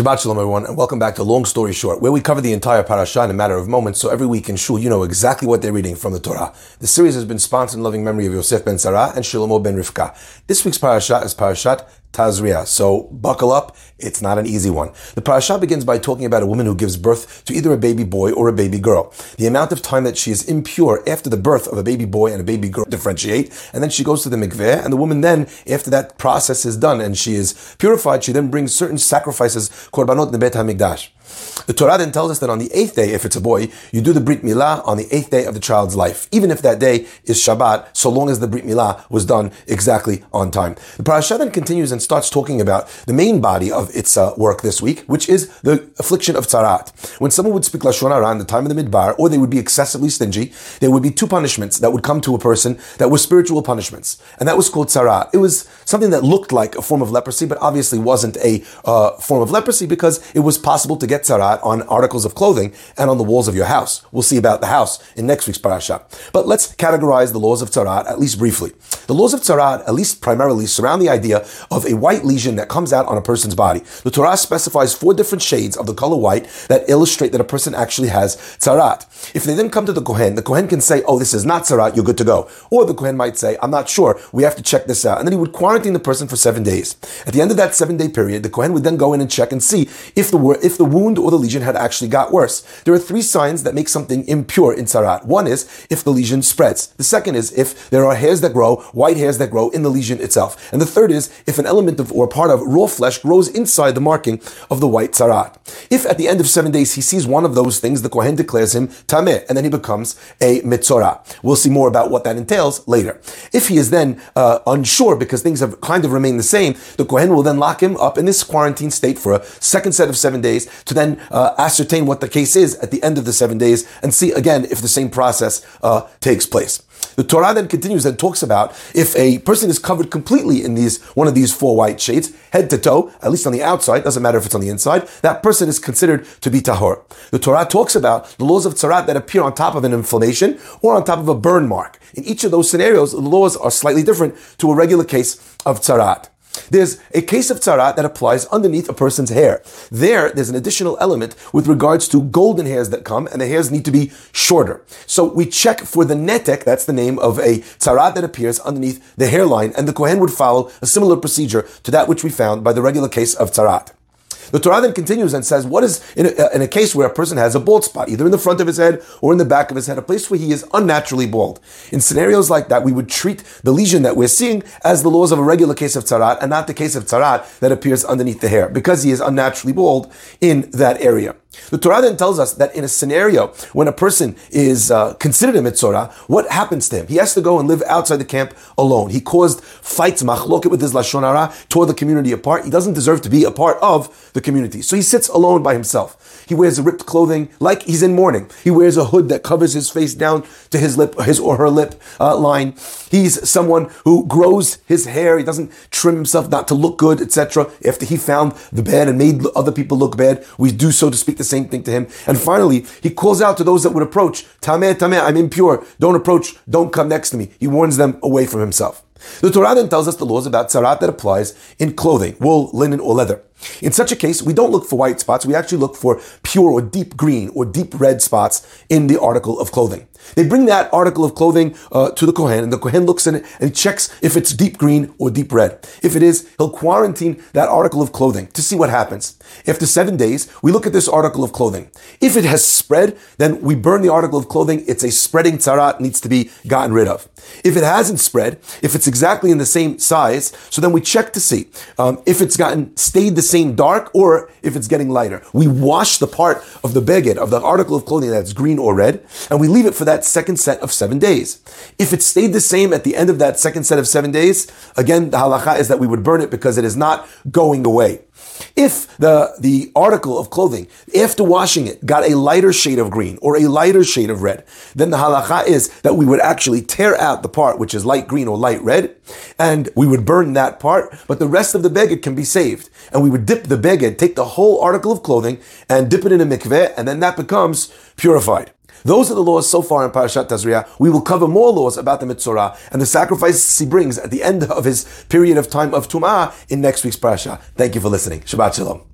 Shabbat Shalom, everyone, and welcome back to Long Story Short, where we cover the entire parasha in a matter of moments. So every week in Shul, you know exactly what they're reading from the Torah. The series has been sponsored in loving memory of Yosef ben Sarah and Shlomo ben Rivka. This week's parasha is Parashat Tazria. So buckle up. It's not an easy one. The parasha begins by talking about a woman who gives birth to either a baby boy or a baby girl. The amount of time that she is impure after the birth of a baby boy and a baby girl differentiate, and then she goes to the mikveh, and the woman then, after that process is done and she is purified, she then brings certain sacrifices, korbanot nebet hamikdash. The Torah then tells us that on the eighth day, if it's a boy, you do the Brit Milah on the eighth day of the child's life, even if that day is Shabbat, so long as the Brit Milah was done exactly on time. The parasha then continues and starts talking about the main body of its uh, work this week, which is the affliction of tzarat. When someone would speak Lashon Hara in the time of the Midbar, or they would be excessively stingy, there would be two punishments that would come to a person that were spiritual punishments. And that was called tzarat. It was something that looked like a form of leprosy, but obviously wasn't a uh, form of leprosy because it was possible to get tzarat on articles of clothing and on the walls of your house. We'll see about the house in next week's parasha. But let's categorize the laws of tzarat at least briefly. The laws of tzarat, at least primarily, surround the idea of a white lesion that comes out on a person's body. The Torah specifies four different shades of the color white that illustrate that a person actually has tzarat. If they then come to the Kohen, the Kohen can say, oh, this is not tzarat, you're good to go. Or the Kohen might say, I'm not sure, we have to check this out. And then he would quarantine the person for seven days. At the end of that seven day period, the Kohen would then go in and check and see if the, if the wound or the lesion had actually got worse. There are three signs that make something impure in tzarat. One is if the lesion spreads. The second is if there are hairs that grow, white hairs that grow in the lesion itself. And the third is if an element of or part of raw flesh grows inside the marking of the white tzarat. If at the end of seven days he sees one of those things, the Kohen declares him tameh, and then he becomes a mitzorah. We'll see more about what that entails later. If he is then uh, unsure because things have kind of remained the same, the Kohen will then lock him up in this quarantine state for a second set of seven days to then uh, ascertain what the case is at the end of the seven days and see again if the same process uh, takes place. The Torah then continues and talks about if a person is covered completely in these one of these four white shades, head to toe, at least on the outside, doesn't matter if it's on the inside, that person is considered to be tahor. The Torah talks about the laws of tzarat that appear on top of an inflammation or on top of a burn mark. In each of those scenarios, the laws are slightly different to a regular case of tzarat. There's a case of tzarat that applies underneath a person's hair. There, there's an additional element with regards to golden hairs that come, and the hairs need to be shorter. So we check for the netek, that's the name of a tzarat that appears underneath the hairline, and the Kohen would follow a similar procedure to that which we found by the regular case of tzarat. The Torah then continues and says, what is in a, in a, case where a person has a bald spot, either in the front of his head or in the back of his head, a place where he is unnaturally bald. In scenarios like that, we would treat the lesion that we're seeing as the laws of a regular case of tzarat and not the case of tzarat that appears underneath the hair because he is unnaturally bald in that area. The Torah then tells us that in a scenario when a person is uh, considered a mitzorah, what happens to him? He has to go and live outside the camp alone. He caused fights, machloket with his lashon hara, tore the community apart. He doesn't deserve to be a part of the community, so he sits alone by himself. He wears ripped clothing like he's in mourning. He wears a hood that covers his face down to his lip, his or her lip uh, line. He's someone who grows his hair. He doesn't trim himself not to look good, etc. After he found the bad and made other people look bad, we do so to speak the same thing to him. And finally, he calls out to those that would approach, Tameh, Tameh, I'm impure. Don't approach, don't come next to me. He warns them away from himself. The Torah then tells us the laws about tzarat that applies in clothing, wool, linen, or leather. In such a case, we don't look for white spots, we actually look for pure or deep green or deep red spots in the article of clothing. They bring that article of clothing uh, to the Kohen, and the Kohen looks in it and checks if it's deep green or deep red. If it is, he'll quarantine that article of clothing to see what happens. After seven days, we look at this article of clothing. If it has spread, then we burn the article of clothing. It's a spreading tzarat, needs to be gotten rid of. If it hasn't spread, if it's exactly in the same size, so then we check to see um, if it's gotten stayed the same dark or if it's getting lighter. We wash the part of the beged, of the article of clothing that's green or red, and we leave it for that second set of seven days. If it stayed the same at the end of that second set of seven days, again, the halacha is that we would burn it because it is not going away. If the, the article of clothing, after washing it, got a lighter shade of green or a lighter shade of red, then the halacha is that we would actually tear out the part which is light green or light red, and we would burn that part, but the rest of the beged can be saved. And we would dip the beged, take the whole article of clothing, and dip it in a mikveh, and then that becomes purified. Those are the laws so far in Parashat Tazria. We will cover more laws about the Mitzorah and the sacrifices he brings at the end of his period of time of Tum'ah in next week's Parasha. Thank you for listening. Shabbat Shalom.